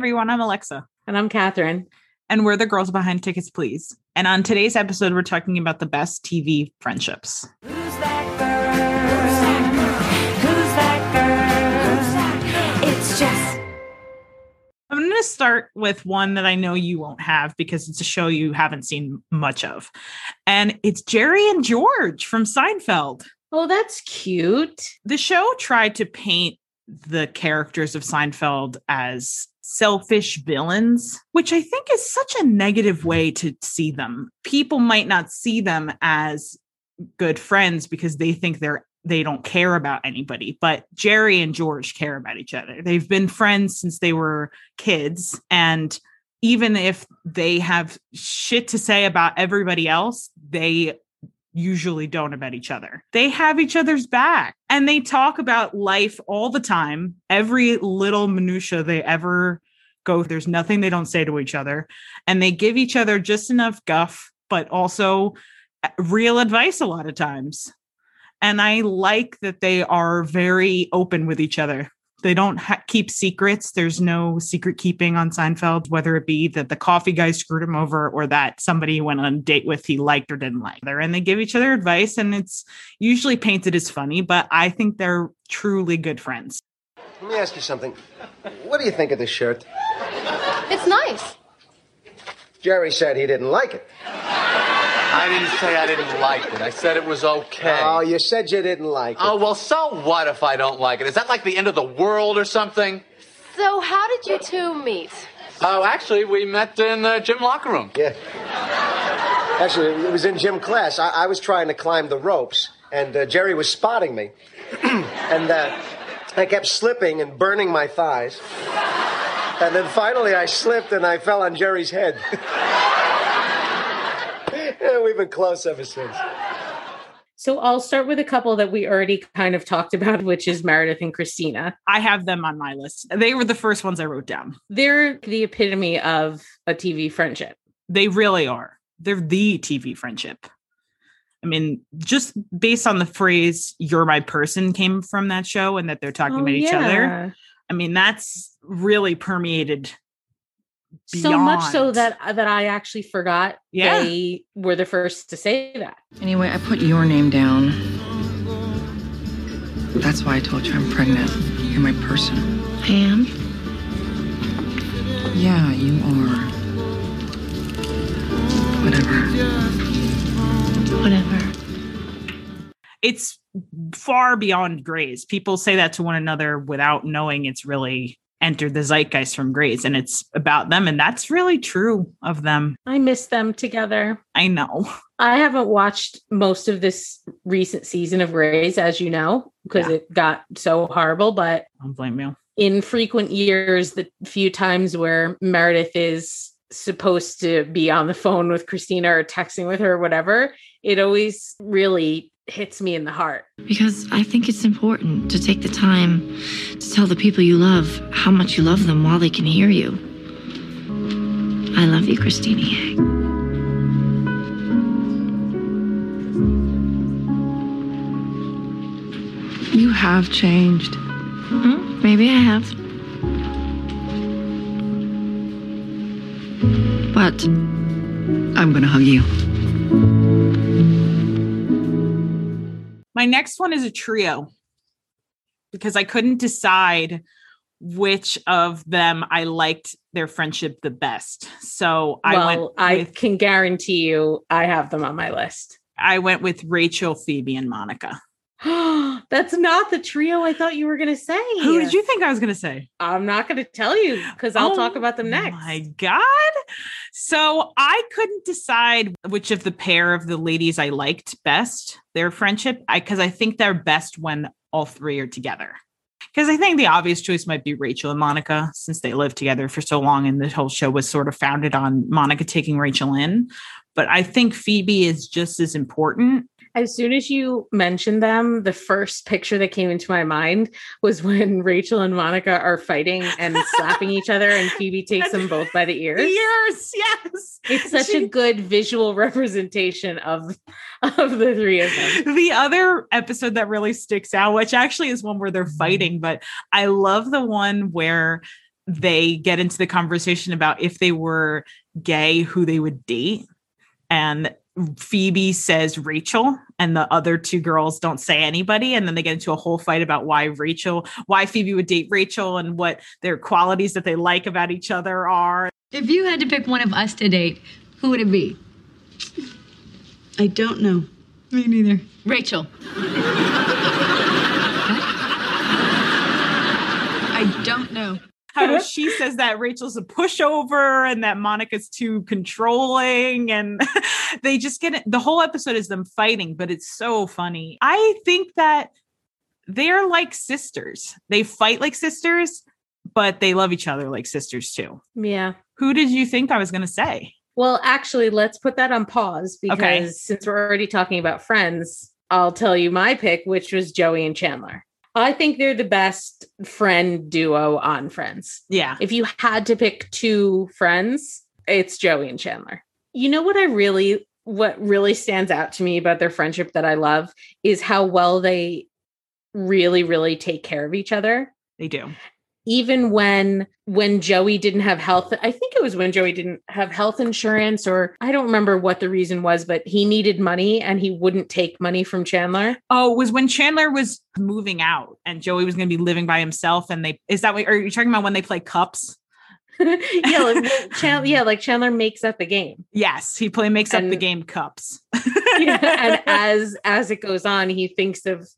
everyone. I'm Alexa. And I'm Catherine. And we're the girls behind Tickets Please. And on today's episode, we're talking about the best TV friendships. Who's that girl? Who's that girl? It's just. I'm going to start with one that I know you won't have because it's a show you haven't seen much of. And it's Jerry and George from Seinfeld. Oh, that's cute. The show tried to paint the characters of Seinfeld as selfish villains, which I think is such a negative way to see them. People might not see them as good friends because they think they're they don't care about anybody, but Jerry and George care about each other. They've been friends since they were kids and even if they have shit to say about everybody else, they usually don't about each other. They have each other's back and they talk about life all the time. Every little minutia they ever go there's nothing they don't say to each other and they give each other just enough guff but also uh, real advice a lot of times. And I like that they are very open with each other they don't ha- keep secrets. There's no secret keeping on Seinfeld, whether it be that the coffee guy screwed him over or that somebody went on a date with he liked or didn't like. There And they give each other advice, and it's usually painted as funny, but I think they're truly good friends. Let me ask you something. What do you think of this shirt? It's nice. Jerry said he didn't like it. I didn't say I didn't like it. I said it was okay. Oh, you said you didn't like it. Oh, well, so what if I don't like it? Is that like the end of the world or something? So, how did you two meet? Oh, actually, we met in the gym locker room. Yeah. Actually, it was in gym class. I, I was trying to climb the ropes, and uh, Jerry was spotting me. and uh, I kept slipping and burning my thighs. And then finally I slipped and I fell on Jerry's head. yeah, we've been close ever since. So I'll start with a couple that we already kind of talked about, which is Meredith and Cristina. I have them on my list. They were the first ones I wrote down. They're the epitome of a TV friendship. They really are. They're the TV friendship. I mean, just based on the phrase "you're my person" came from that show, and that they're talking oh, about each yeah. other. I mean, that's really permeated Beyond. so much so that that I actually forgot yeah. they were the first to say that. Anyway, I put your name down. That's why I told you I'm pregnant. You're my person. I am. Yeah, you are. Whatever. Whatever. It's far beyond Grey's. People say that to one another without knowing it's really entered the zeitgeist from Grey's and it's about them and that's really true of them. I miss them together. I know. I haven't watched most of this recent season of Grey's as you know because yeah. it got so horrible but I don't blame you. In frequent years the few times where Meredith is supposed to be on the phone with Cristina or texting with her or whatever, it always really hits me in the heart. Because I think it's important to take the time to tell the people you love how much you love them while they can hear you. I love you, Cristina You have changed. Hmm? Maybe I have. But I'm going to hug you. My next one is a trio because I couldn't decide which of them I liked their friendship the best. So I went. With, I can guarantee you, I have them on my list. I went with Rachel, Phoebe, and Monica. That's not the trio I thought you were going to say. Who did you think I was going to say? I'm not going to tell you because I'll oh, talk about them next. My God. So I couldn't decide which of the pair of the ladies I liked best, their friendship, because I, I think they're best when all three are together. Because I think the obvious choice might be Rachel and Monica, since they lived together for so long and the whole show was sort of founded on Monica taking Rachel in. But I think Phoebe is just as important as soon as you mentioned them, the first picture that came into my mind was when Rachel and Monica are fighting and slapping each other, and Phoebe takes them both by the ears. Ears, yes. It's such she... a good visual representation of of the three of them. The other episode that really sticks out, which actually is one where they're mm-hmm. fighting, but I love the one where they get into the conversation about if they were gay, who they would date. And Phoebe says Rachel, and the other two girls don't say anybody. And then they get into a whole fight about why Rachel, why Phoebe would date Rachel, and what their qualities that they like about each other are. If you had to pick one of us to date, who would it be? I don't know. Me neither. Rachel. I don't know. How she says that Rachel's a pushover and that Monica's too controlling. And they just get it. The whole episode is them fighting, but it's so funny. I think that they're like sisters. They fight like sisters, but they love each other like sisters too. Yeah. Who did you think I was going to say? Well, actually, let's put that on pause because Okay. since we're already talking about friends, I'll tell you my pick, which was Joey and Chandler. I think they're the best friend duo on Friends. Yeah. If you had to pick two friends, it's Joey and Chandler. You know what I really what really stands out to me about their friendship that I love is how well they really really take care of each other They do. Even when when Joey didn't have health I think it was when Joey didn't have health insurance or I don't remember what the reason was but he needed money and he wouldn't take money from Chandler. Oh, it was when Chandler was moving out and Joey was going to be living by himself. And they, is that what, are you talking about when they play cups? yeah, like, well, Chan- yeah, like Chandler makes up the game. Yes. He play, makes up the game cups. Yeah, and as as it goes on, he thinks of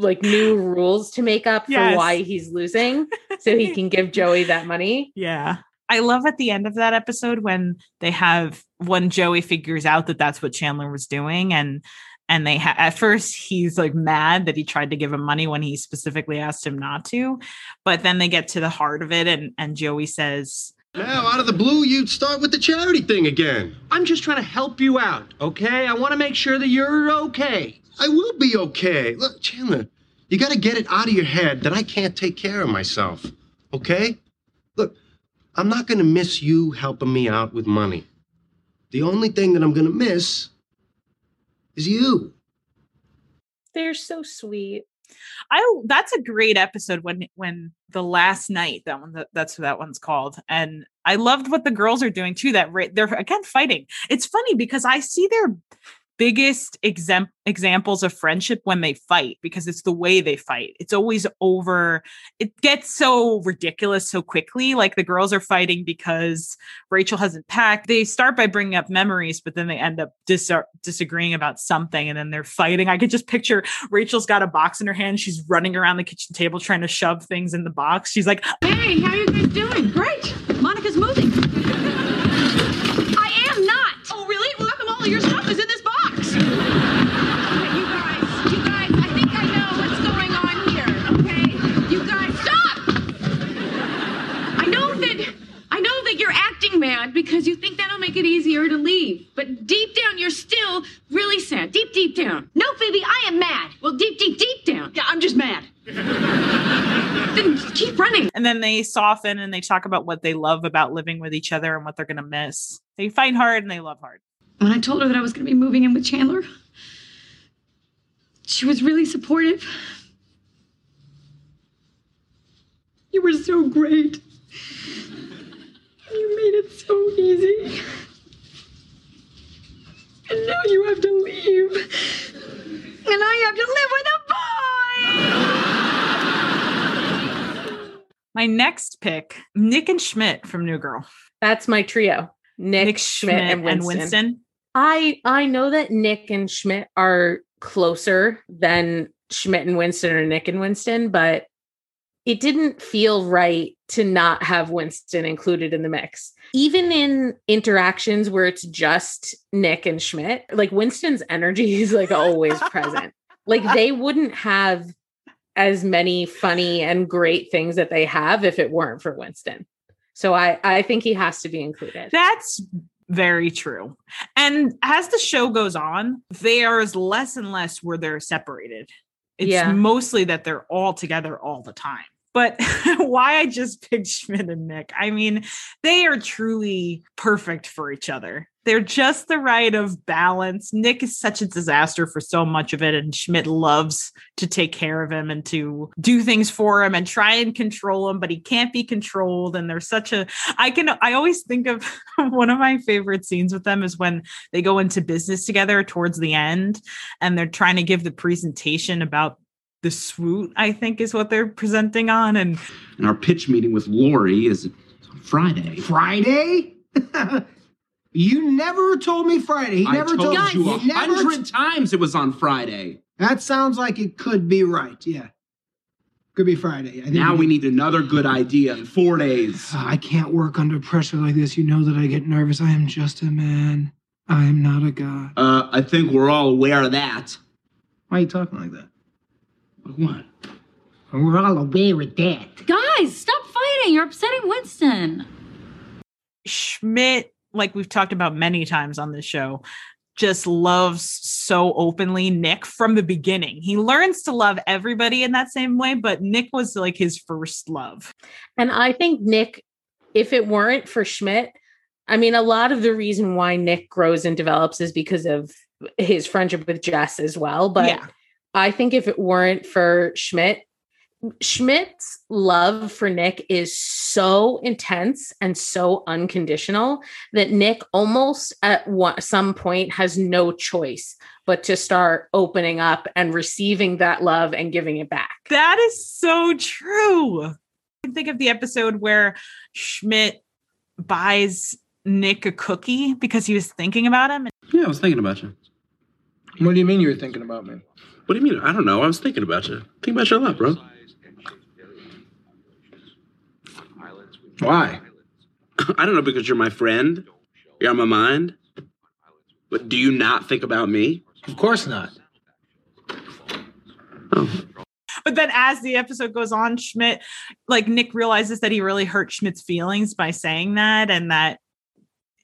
like new rules to make up for why he's losing so he can give Joey that money. Yeah. I love at the end of that episode when they have when Joey figures out that that's what Chandler was doing and and they ha- at first he's like mad that he tried to give him money when he specifically asked him not to but then they get to the heart of it and and Joey says Now, out of the blue, you'd start with the charity thing again. I'm just trying to help you out, okay? I want to make sure that you're okay. I will be okay. Look, Chandler, you got to get it out of your head that I can't take care of myself, okay? Look, I'm not going to miss you helping me out with money. The only thing that I'm going to miss is you. They're so sweet. I that's a great episode when when the last night that one that, that's what that one's called and I loved what the girls are doing too that ra- they're again fighting. It's funny because I see their biggest exam- examples of friendship when they fight because it's the way they fight. It's always over. It gets so ridiculous so quickly. Like the girls are fighting because Rachel hasn't packed. They start by bringing up memories, but then they end up dis- disagreeing about something and then they're fighting. I could just picture Rachel's got a box in her hand. She's running around the kitchen table trying to shove things in the box. She's like, Hey, how you guys doing? Great. Monica's moving. I am not. Oh, really? Well, how come all of your stuff is in this box? You guys, you guys, I think I know what's going on here, okay? You guys, stop! I know that, I know that you're acting mad because you think that'll make it easier to leave. But deep down, you're still really sad. Deep, deep down. No, Phoebe, I am mad. Well, deep, deep, deep down. Yeah, I'm just mad. then keep running. and then they soften and they talk about what they love about living with each other and what they're going to miss. They fight hard and they love hard. When I told her that I was going to be moving in with Chandler, she was really supportive. You were so great. You made it so easy. And now you have to leave. And I have to live with a boy. My next pick, Nick and Schmidt from New Girl. That's my trio. Nick, Nick Schmidt, Schmidt and and Winston. Winston. I I know that Nick and Schmidt are closer than Schmidt and Winston or Nick and Winston, but it didn't feel right to not have Winston included in the mix. Even in interactions where it's just Nick and Schmidt, like Winston's energy is like always present. Like they wouldn't have as many funny and great things that they have if it weren't for Winston. So I I think he has to be included. That's very true. And as the show goes on, there's less and less where they're separated. It's Yeah. mostly that they're all together all the time. But why I just picked Schmidt and Nick, I mean, they are truly perfect for each other. They're just the right of balance. Nick is such a disaster for so much of it, and Schmidt loves to take care of him and to do things for him and try and control him, but he can't be controlled. And there's such a I can I always think of one of my favorite scenes with them is when they go into business together towards the end and they're trying to give the presentation about the swoot, I think is what they're presenting on. And And our pitch meeting with Lori is Friday. Friday? you never told me Friday. He I never told told you a he never hundred times it was on Friday. That sounds like it could be right. Yeah. Could be Friday. I think Now we need another good idea in four days. I can't work under pressure like this. You know that I get nervous. I am just a man. I am not a god. Uh, I think we're all aware of that. Why are you talking like that? What? We're all aware of that. Guys, stop fighting. You're upsetting Winston. Schmidt, like we've talked about many times on this show, just loves so openly Nick from the beginning. He learns to love everybody in that same way, but Nick was like his first love. And I think Nick, if it weren't for Schmidt, I mean, a lot of the reason why Nick grows and develops is because of his friendship with Jess as well. But Yeah. I think if it weren't for Schmidt, Schmidt's love for Nick is so intense and so unconditional that Nick almost at one, some point has no choice but to start opening up and receiving that love and giving it back. That is so true. I can think of the episode where Schmidt buys Nick a cookie because he was thinking about him. Yeah, I was thinking about you. What do you mean you were thinking about me? What do you mean? I don't know. I was thinking about you. Think about you a lot, bro. Why? I don't know because you're my friend. You're on my mind. But do you not think about me? Of course not. Oh. But then as the episode goes on, Schmidt, like Nick realizes that he really hurt Schmidt's feelings by saying that and that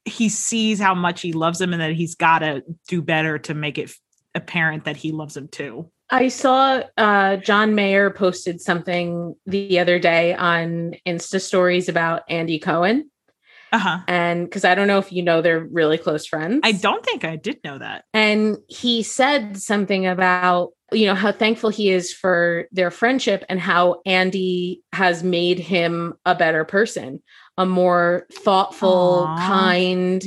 he sees how much he loves him and that he's got to do better to make it apparent that he loves him too. I saw uh, John Mayer posted something the other day on Insta stories about Andy Cohen. Uh-huh. And because I don't know if you know they're really close friends. I don't think I did know that. And he said something about, you know, how thankful he is for their friendship and how Andy has made him a better person, a more thoughtful, Aw. kind,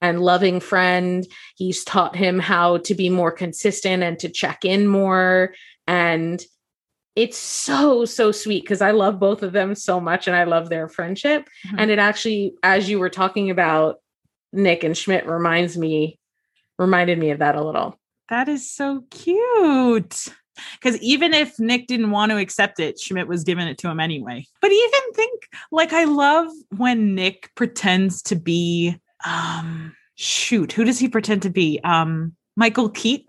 and loving friend. He's taught him how to be more consistent and to check in more. And it's so, so sweet because I love both of them so much and I love their friendship. Mhm. And it actually, as you were talking about Nick and Schmidt, reminds me, reminded me of that a little. That is so cute. Because even if Nick didn't want to accept it, Schmidt was giving it to him anyway. But even think, like, I love when Nick pretends to be, um, shoot, who does he pretend to be? Um, Michael Keaton?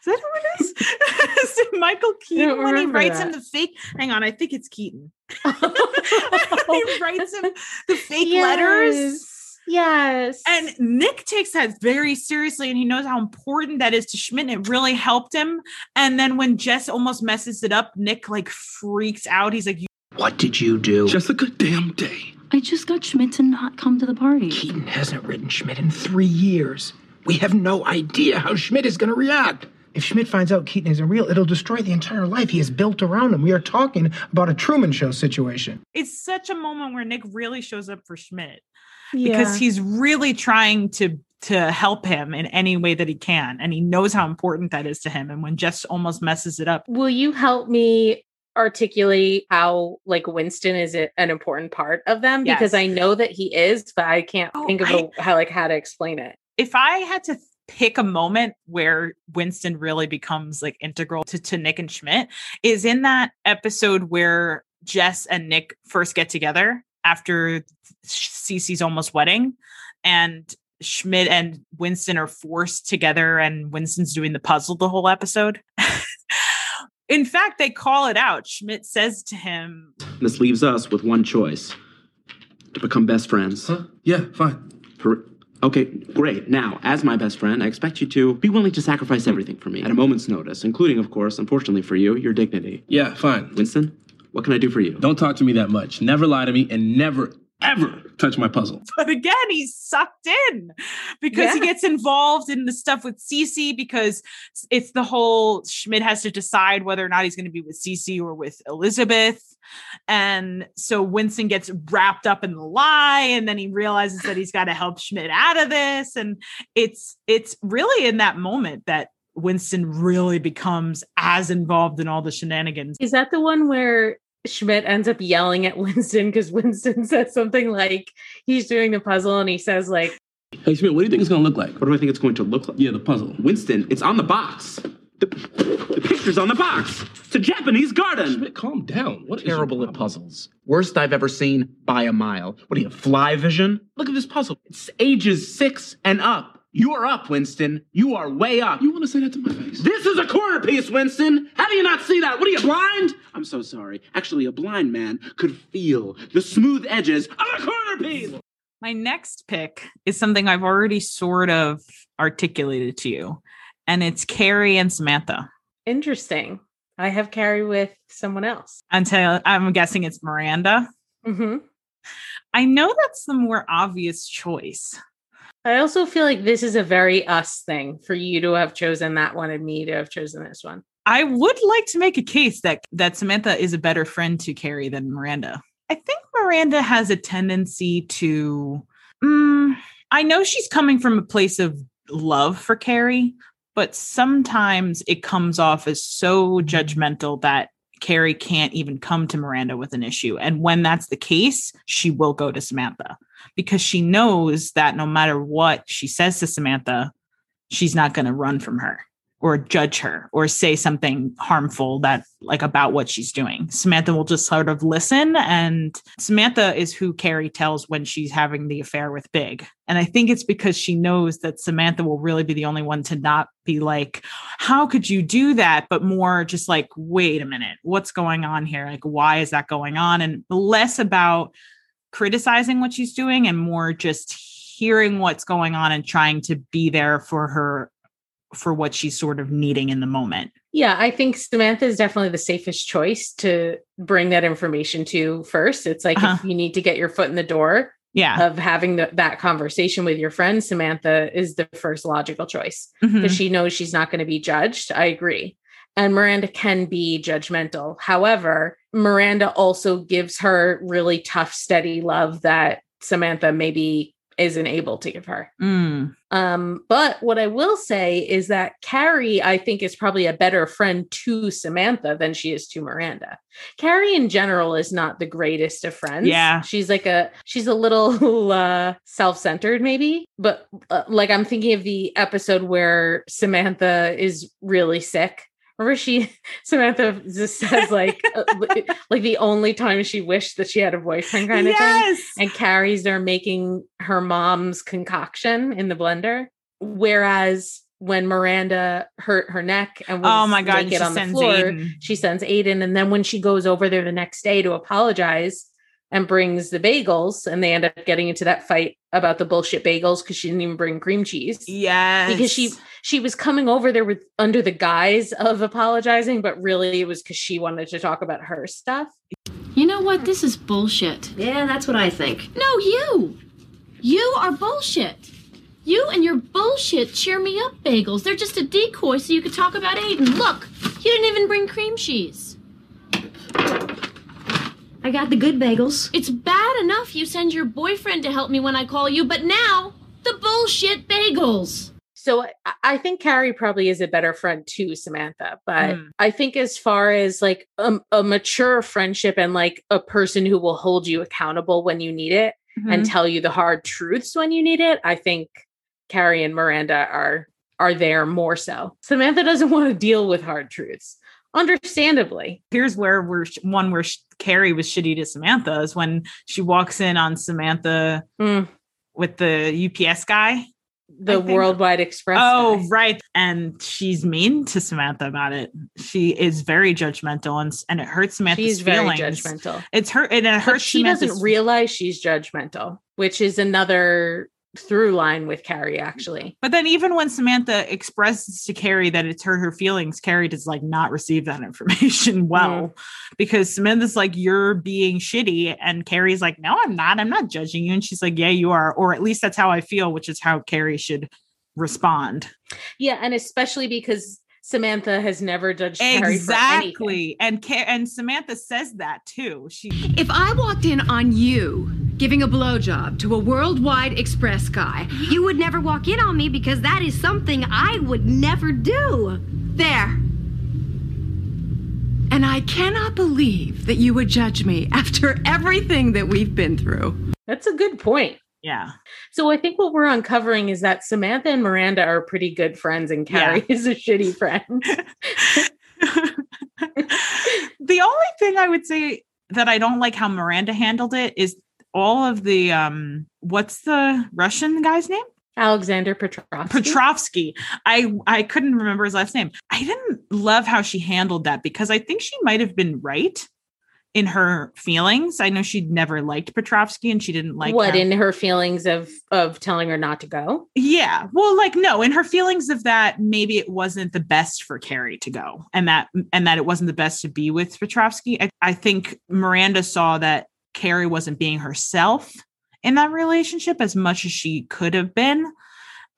Is that who it is? is it Michael Keaton when he remember writes him the fake? Hang on, I think it's Keaton. he writes him the fake letters. Yes. And Nick takes that very seriously and he knows how important that is to Schmidt. And it really helped him. And then when Jess almost messes it up, Nick like freaks out. He's like, "You What did you do? Just a good damn day. I just got Schmidt to not come to the party. Keaton hasn't written Schmidt in three years. We have no idea how Schmidt is going to react. If Schmidt finds out Keaton isn't real, it'll destroy the entire life he has built around him. We are talking about a Truman Show situation. it's such a moment where Nick really shows up for Schmidt because he's really trying to to help him in any way that he can. And he knows how important that is to him. And when Jess almost messes it up, Will you help me articulate how like Winston is an important part of them? Because I know that he is, but I can't Oh, think of I- a, how like how to explain it. if I had to pick a moment where Winston really becomes like integral to, to Nick and Schmidt, is in that episode where Jess and Nick first get together after Cece's almost wedding, and Schmidt and Winston are forced together, and Winston's doing the puzzle the whole episode. in fact, they call it out. Schmidt says to him, This leaves us with one choice to become best friends. Huh? Yeah, fine. Per- okay, great. Now, as my best friend, I expect you to be willing to sacrifice everything for me at a moment's notice, including, of course, unfortunately for you, your dignity. Yeah, fine. Winston, what can I do for you? Don't talk to me that much. Never lie to me and never, ever touch my puzzle. but again, he's sucked in because he gets involved in the stuff with Cece because it's the whole Schmidt has to decide whether or not he's going to be with Cece or with Elizabeth. And so Winston gets wrapped up in the lie and then he realizes that he's got to help Schmidt out of this and it's it's really in that moment that Winston really becomes as involved in all the shenanigans. Is that the one where Schmidt ends up yelling at Winston because Winston says something like he's doing the puzzle and he says like Hey, Schmidt, what do you think it's going to look like? What do I think it's going to look like? Yeah, the puzzle. Winston, it's on the box. The, the picture's on the box. It's a Japanese garden. Schmidt, calm down. What your Terrible at puzzles. Worst I've ever seen by a mile. What are you, have, fly vision? Look at this puzzle. It's ages six and up. You are up, Winston. You are way up. You want to say that to my face? This is a corner piece, Winston. How do you not see that? What are you blind? I'm so sorry. Actually, a blind man could feel the smooth edges of a corner piece. My next pick is something I've already sort of articulated to you, and it's Carrie and Samantha. interesting. I have Carrie with someone else. Until I'm guessing it's Miranda. hmm I know that's the more obvious choice. I also feel like this is a very us thing for you to have chosen that one and me to have chosen this one. I would like to make a case that that Samantha is a better friend to Carrie than Miranda. I think Miranda has a tendency to. mm, I know she's coming from a place of love for Carrie, but sometimes it comes off as so judgmental that Carrie can't even come to Miranda with an issue. And when that's the case, she will go to Samantha because she knows that no matter what she says to Samantha, she's not going to run from her or judge her or say something harmful that like about what she's doing. Samantha will just sort of listen and Samantha is who Carrie tells when she's having the affair with Big. And I think it's because she knows that Samantha will really be the only one to not be like how could you do that but more just like wait a minute what's going on here like why is that going on and less about criticizing what she's doing and more just hearing what's going on and trying to be there for her for what she's sort of needing in the moment. Yeah, I think Samantha is definitely the safest choice to bring that information to first. It's like Uh-huh. if you need to get your foot in the door Yeah. of having the, that conversation with your friend, Samantha is the first logical choice because she knows she's not going to be judged. I agree. And Miranda can be judgmental. However, Miranda also gives her really tough, steady love that Samantha maybe isn't able to give her. Mm. Um, but what I will say is that Carrie, I think, is probably a better friend to Samantha than she is to Miranda. Carrie, in general, is not the greatest of friends. Yeah. she's like a she's a little uh, self-centered, maybe. But uh, like I'm thinking of the episode where Samantha is really sick. Remember, she Samantha just says like uh, like the only time she wished that she had a boyfriend kind of thing and Carrie's there making her mom's concoction in the blender. Whereas when Miranda hurt her neck and was Oh my God, naked she on the floor, Aiden. she sends Aiden. And then when she goes over there the next day to apologize and brings the bagels, and they end up getting into that fight about the bullshit bagels because she didn't even bring cream cheese. Yeah. Because she she was coming over there with under the guise of apologizing, but really it was because she wanted to talk about her stuff. You know what? This is bullshit. Yeah, that's what I think. No, you. You are bullshit. You and your bullshit cheer me up bagels. They're just a decoy so you could talk about Aiden. Look, you didn't even bring cream cheese. I got the good bagels. It's bad enough you send your boyfriend to help me when I call you, but now the bullshit bagels. So I- I think Carrie probably is a better friend to Samantha, but Mm. I think as far as like a, a mature friendship and like a person who will hold you accountable when you need it and Mhm. tell you the hard truths when you need it, I think Carrie and Miranda are are there more so. Samantha doesn't want to deal with hard truths, understandably. Here's where we're sh- one where sh- Carrie was shitty to Samantha is when she walks in on Samantha Mm. with the UPS guy. The Worldwide Express. Oh, guy. right. And she's mean to Samantha about it. She is very judgmental and, and it hurts Samantha's she's very feelings. judgmental. It's hurt and it But hurts she Samantha's doesn't realize she's judgmental, which is another through line with Carrie, actually. But then even when Samantha expresses to Carrie that it's hurt her feelings, Carrie does like not receive that information mm-hmm. well because Samantha's like, you're being shitty. And Carrie's like, no, I'm not. I'm not judging you. And she's like, yeah, you are. Or at least that's how I feel, which is how Carrie should respond. Yeah, and especially because Samantha has never judged Carrie for anything. Exactly. And Ca- and Samantha says that too. She If I walked in on you giving a blowjob to a worldwide express guy, You would never walk in on me because that is something I would never do. there. And I cannot believe that you would judge me after everything that we've been through. That's a good point. Yeah. So I think what we're uncovering is that Samantha and Miranda are pretty good friends and Carrie is a shitty friend. the only thing I would say that I don't like how Miranda handled it is all of the um what's the Russian guy's name? Alexander Petrovsky. Petrovsky. I I couldn't remember his last name. I didn't love how she handled that because I think she might have been right in her feelings. I know she'd never liked Petrovsky and she didn't like what how- in her feelings of of telling her not to go? Yeah. Well, like no, in her feelings of that, maybe it wasn't the best for Carrie to go, and that and that it wasn't the best to be with Petrovsky. I, I think Miranda saw that Carrie wasn't being herself in that relationship as much as she could have been.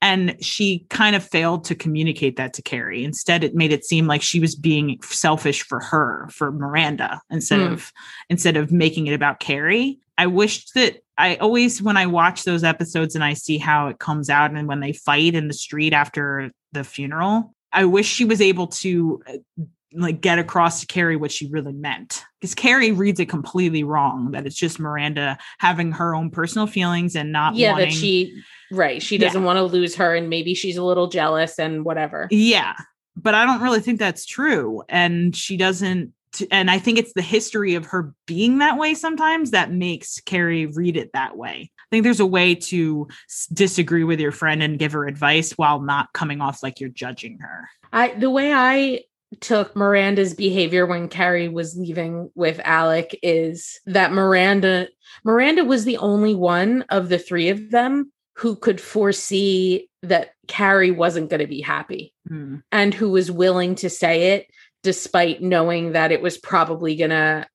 And she kind of failed to communicate that to Carrie. Instead, it made it seem like she was being selfish for her, for Miranda, instead Hmm. of instead of making it about Carrie. I wished that I always, when I watch those episodes and I see how it comes out and when they fight in the street after the funeral, I wish she was able to uh, like get across to Carrie what she really meant. Because Carrie reads it completely wrong that it's just Miranda having her own personal feelings and not yeah, wanting, that she right. She doesn't want to lose her and maybe she's a little jealous and whatever. Yeah. But I don't really think that's true. And she doesn't. And I think it's the history of her being that way sometimes that makes Carrie read it that way. I think there's a way to disagree with your friend and give her advice while not coming off like you're judging her. I the way I took Miranda's behavior when Carrie was leaving with Alec is that Miranda Miranda was the only one of the three of them who could foresee that Carrie wasn't going to be happy Hmm. and who was willing to say it despite knowing that it was probably going to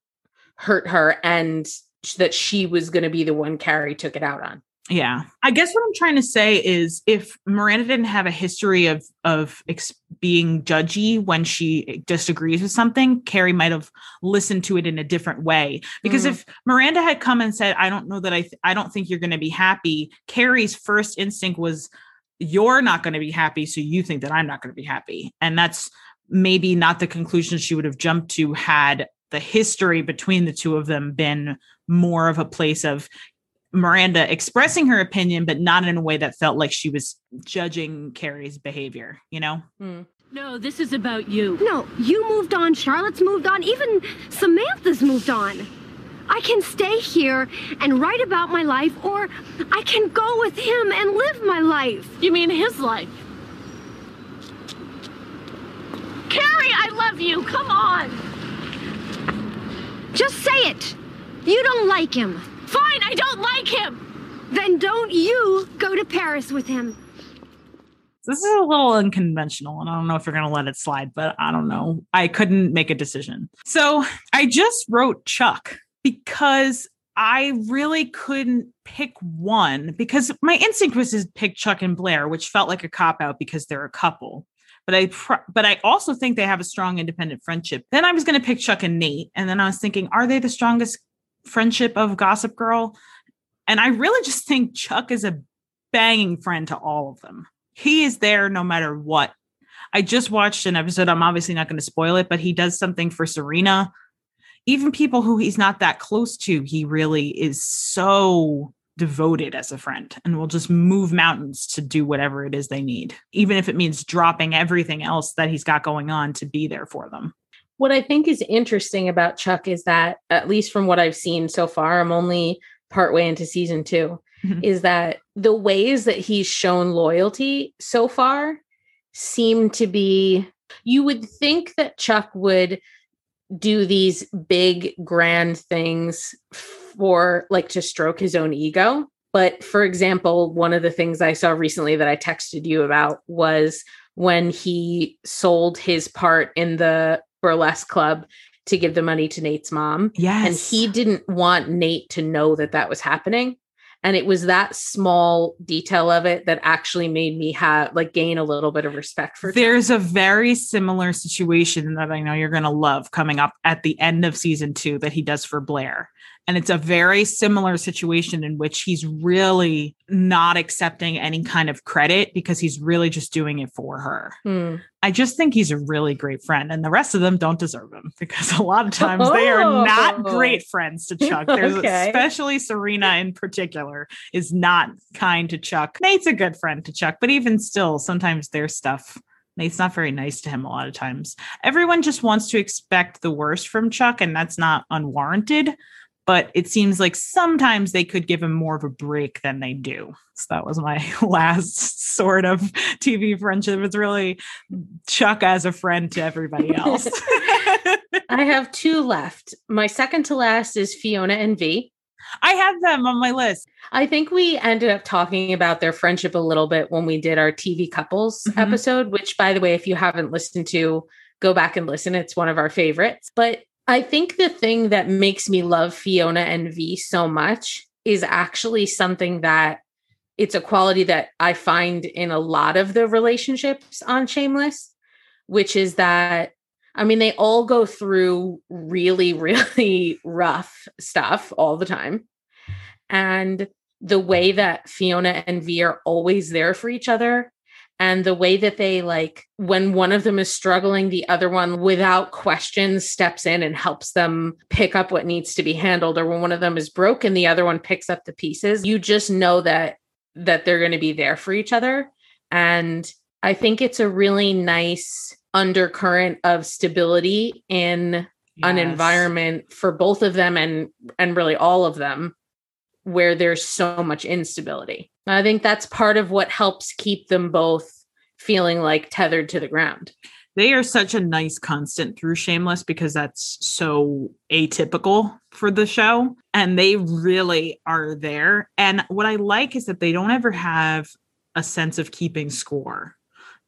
hurt her and that she was going to be the one Carrie took it out on. Yeah. I guess what I'm trying to say is if Miranda didn't have a history of of ex- being judgy when she disagrees with something, Carrie might have listened to it in a different way. Because Mhm. if Miranda had come and said, "I don't know that I th- I don't think you're going to be happy," Carrie's first instinct was you're not going to be happy, so you think that I'm not going to be happy. And that's maybe not the conclusion she would have jumped to had the history between the two of them been more of a place of Miranda expressing her opinion, but not in a way that felt like she was judging Carrie's behavior, you know? Hmm. No, this is about you. No, you moved on, Charlotte's moved on, even Samantha's moved on. I can stay here and write about my life, or I can go with him and live my life. You mean his life? Carrie, I love you. Come on. Just say it. You don't like him. Fine, I don't like him. Then don't you go to Paris with him. This is a little unconventional, and I don't know if you're going to let it slide, but I don't know. I couldn't make a decision. So I just wrote Chuck because I really couldn't pick one because my instinct was to pick Chuck and Blair, which felt like a cop out because they're a couple. But I, pr- but I also think they have a strong independent friendship. Then I was going to pick Chuck and Nate, and then I was thinking, are they the strongest friendship of Gossip Girl? And I really just think Chuck is a banging friend to all of them. He is there no matter what. I just watched an episode. I'm obviously not going to spoil it, but he does something for Serena. Even people who he's not that close to, he really is so devoted as a friend and will just move mountains to do whatever it is they need, even if it means dropping everything else that he's got going on to be there for them. What I think is interesting about Chuck is that, at least from what I've seen so far, I'm only partway into season 2 Mhm. is that the ways that he's shown loyalty so far seem to be. You would think that Chuck would do these big, grand things for like to stroke his own ego. But for example, one of the things I saw recently that I texted you about was when he sold his part in the burlesque club to give the money to Nate's mom. Yes. And he didn't want Nate to know that that was happening. And it was that small detail of it that actually made me have like gain a little bit of respect for There's a very similar situation that I know you're going to love coming up at the end of season two that he does for Blair. And it's a very similar situation in which he's really not accepting any kind of credit because he's really just doing it for her. Hmm. I just think he's a really great friend, and the rest of them don't deserve him because a lot of times they are not Oh. great friends to Chuck. There's Okay. especially Serena in particular is not kind to Chuck. Nate's a good friend to Chuck, but even still, sometimes their stuff. Nate's not very nice to him a lot of times. Everyone just wants to expect the worst from Chuck, and that's not unwarranted. But it seems like sometimes they could give him more of a break than they do. So that was my last sort of TV friendship. It's really Chuck as a friend to everybody else. I have two left. My second to last is Fiona and V. I have them on my list. I think we ended up talking about their friendship a little bit when we did our TV couples Mhm. episode, which, by the way, if you haven't listened to, go back and listen. It's one of our favorites. But I think the thing that makes me love Fiona and V so much is actually something that it's a quality that I find in a lot of the relationships on Shameless, which is that I mean, they all go through really, really rough stuff all the time. And the way that Fiona and V are always there for each other, and the way that they like when one of them is struggling, the other one, without question, steps in and helps them pick up what needs to be handled. Or when one of them is broken, the other one picks up the pieces. You just know that that they're going to be there for each other. And I think it's a really nice undercurrent of stability in an environment for both of them and and really all of them where there's so much instability. I think that's part of what helps keep them both feeling like tethered to the ground. They are such a nice constant through Shameless because that's so atypical for the show. And they really are there. And what I like is that they don't ever have a sense of keeping score.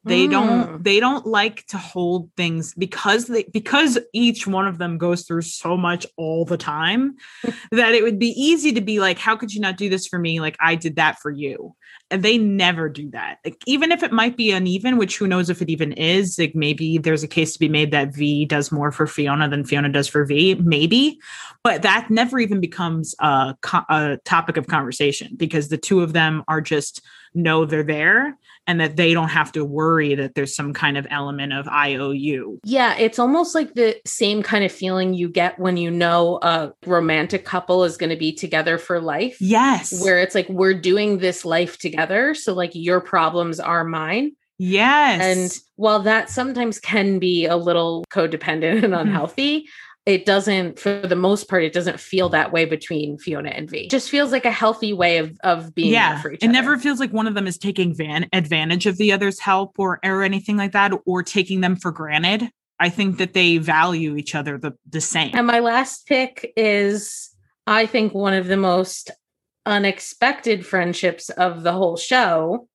They don't hmm. they don't like to hold things because they because each one of them goes through so much all the time that it would be easy to be like how could you not do this for me? Like I did that for you. And they never do that. Like even if it might be uneven which who knows if it even is like maybe there's a case to be made that v does more for fiona than fiona does for v maybe. But that never even becomes a, a topic of conversation because the two of them are just know they're there and that they don't have to worry that there's some kind of element of iou Yeah, it's almost like the same kind of feeling you get when you know a romantic couple is going to be together for life. yes Where it's like we're doing this life together, so like your problems are mine. yes And while that sometimes can be a little codependent and mm-hmm. unhealthy, it doesn't, for the most part, it doesn't feel that way between Fiona and V. It just feels like a healthy way of of being yeah it other. never feels like one of them is taking van- advantage of the other's help or or anything like that or taking them for granted i think that they value each other the, the same And my last pick is, I think, one of the most unexpected friendships of the whole show.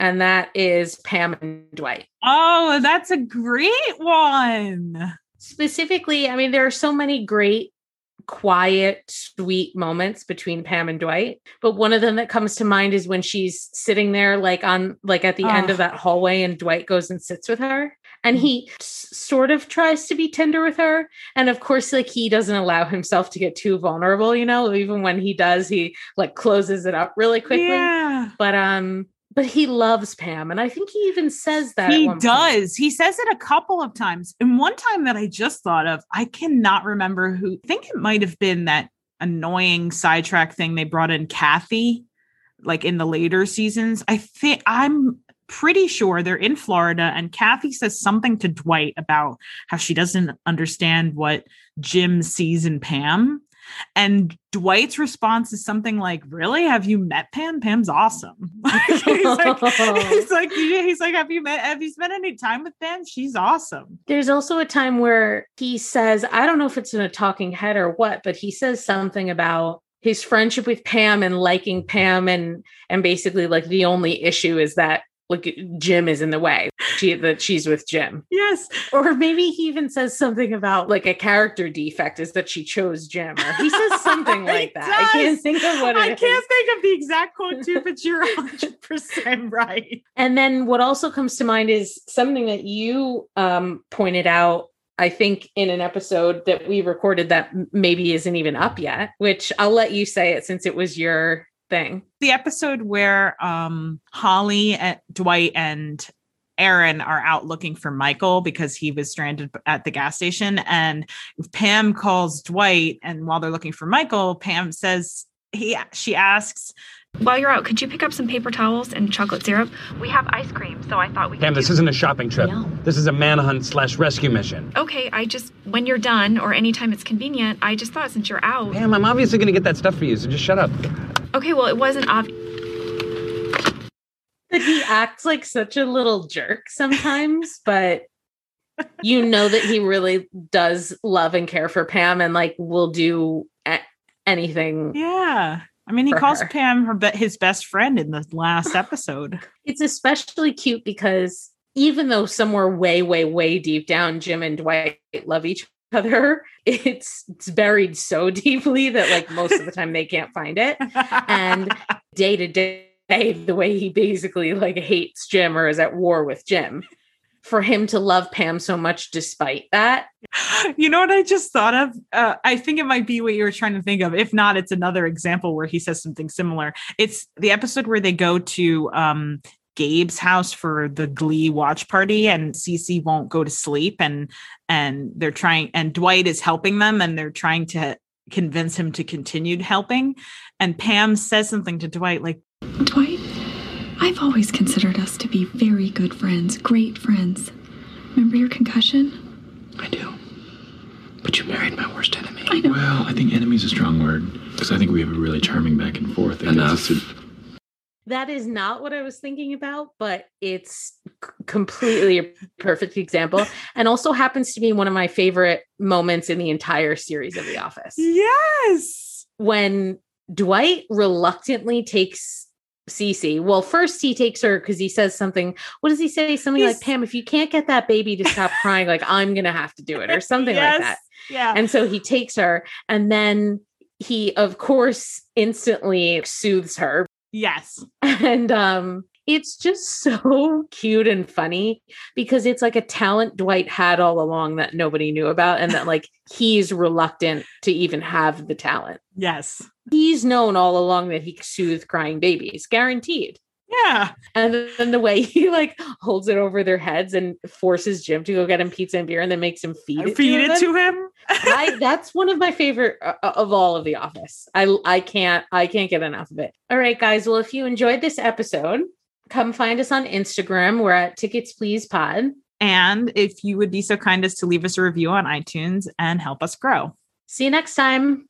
And that is Pam and Dwight. oh that's a great one Specifically, I mean, there are so many great, quiet, sweet moments between Pam and Dwight. But one of them that comes to mind is when she's sitting there, like on, like at the end Oh. of that hallway, and Dwight goes and sits with her. And he s- sort of tries to be tender with her. And of course, like he doesn't allow himself to get too vulnerable, you know, even when he does, he like closes it up really quickly. yeah But, um, but he loves Pam. And I think he even says that. he one point. does he says it a couple of times and one time that i just thought of i cannot remember who I think it might have been that annoying sidetrack thing they brought in kathy like in the later seasons i think i'm pretty sure they're in florida and kathy says something to dwight about how she doesn't understand what jim sees in pam and Dwight's response is something like, "Really? Have you met Pam? Pam's awesome." he's like, he's like, he's like, "Have you met? Have you spent any time with Pam? She's awesome." There's also a time where he says, I don't know if it's in a talking head or what, but he says something about his friendship with Pam and liking Pam and and basically like the only issue is that like Jim is in the way. She that she's with Jim. Yes. Or maybe he even says something about like a character defect is that she chose Jim. Or he says something like that. I can't think of what it I is. can't think of the exact quote too, but you're 100% right. And then what also comes to mind is something that you um, pointed out, I think, in an episode that we recorded that maybe isn't even up yet, which I'll let you say it since it was your thing. The episode where um, Holly, and Dwight, and Erin are out looking for Michael because he was stranded at the gas station. And Pam calls Dwight, and while they're looking for Michael, Pam says, he she asks, While you're out, could you pick up some paper towels and chocolate syrup? We have ice cream, so I thought we could. Pam, this do- isn't a shopping trip. No. This is a manhunt slash rescue mission. Okay, I just when you're done or anytime it's convenient, I just thought since you're out. Pam, I'm obviously going to get that stuff for you, so just shut up. Okay, well it wasn't obvious. That he acts like such a little jerk sometimes, but you know that he really does love and care for Pam and like will do a- anything. Yeah. I mean, he calls her. Pam her be- his best friend in the last episode. It's especially cute because even though somewhere way, way, way deep down, Jim and Dwight love each other, it's it's buried so deeply that like most of the time they can't find it. And day to day, the way he basically like hates Jim or is at war with Jim, for him to love Pam so much despite that. you know what I just thought of? Uh, I think it might be what you were trying to think of. If not, it's another example where he says something similar. It's the episode where they go to um, Gabe's house for the Glee watch party, and Cece won't go to sleep, and and they're trying, and Dwight is helping them, and they're trying to convince him to continue helping. And Pam says something to Dwight like, Dwight, I've always considered us to be very good friends, great friends. Remember your concussion? I do. But you married my worst enemy. I know. Well, I think enemy's a strong word because I think we have a really charming back and forth. It Enough. us That is not what I was thinking about, but it's c- completely a perfect example and also happens to be one of my favorite moments in the entire series of The Office. Yes. When Dwight reluctantly takes Cece, well, first he takes her because he says something. What does he say? Something He's- like, Pam, if you can't get that baby to stop crying, like I'm to have to do it or something Yes. like that. Yeah. And so he takes her and then he, of course, instantly soothes her Yes. and um it's just so cute and funny because it's like a talent Dwight had all along that nobody knew about and that like he's reluctant to even have the talent. Yes. He's known all along that he soothe crying babies, guaranteed. Yeah. And then the way he like holds it over their heads and forces Jim to go get him pizza and beer and then makes him feed it Feed to it them. to him. I that's one of my favorite uh, of all of the office. I I can't I can't get enough of it. All right guys, well if you enjoyed this episode, come find us on Instagram. We're at Tickets Please Pod. And if you would be so kind as to leave us a review on iTunes and help us grow. See you next time.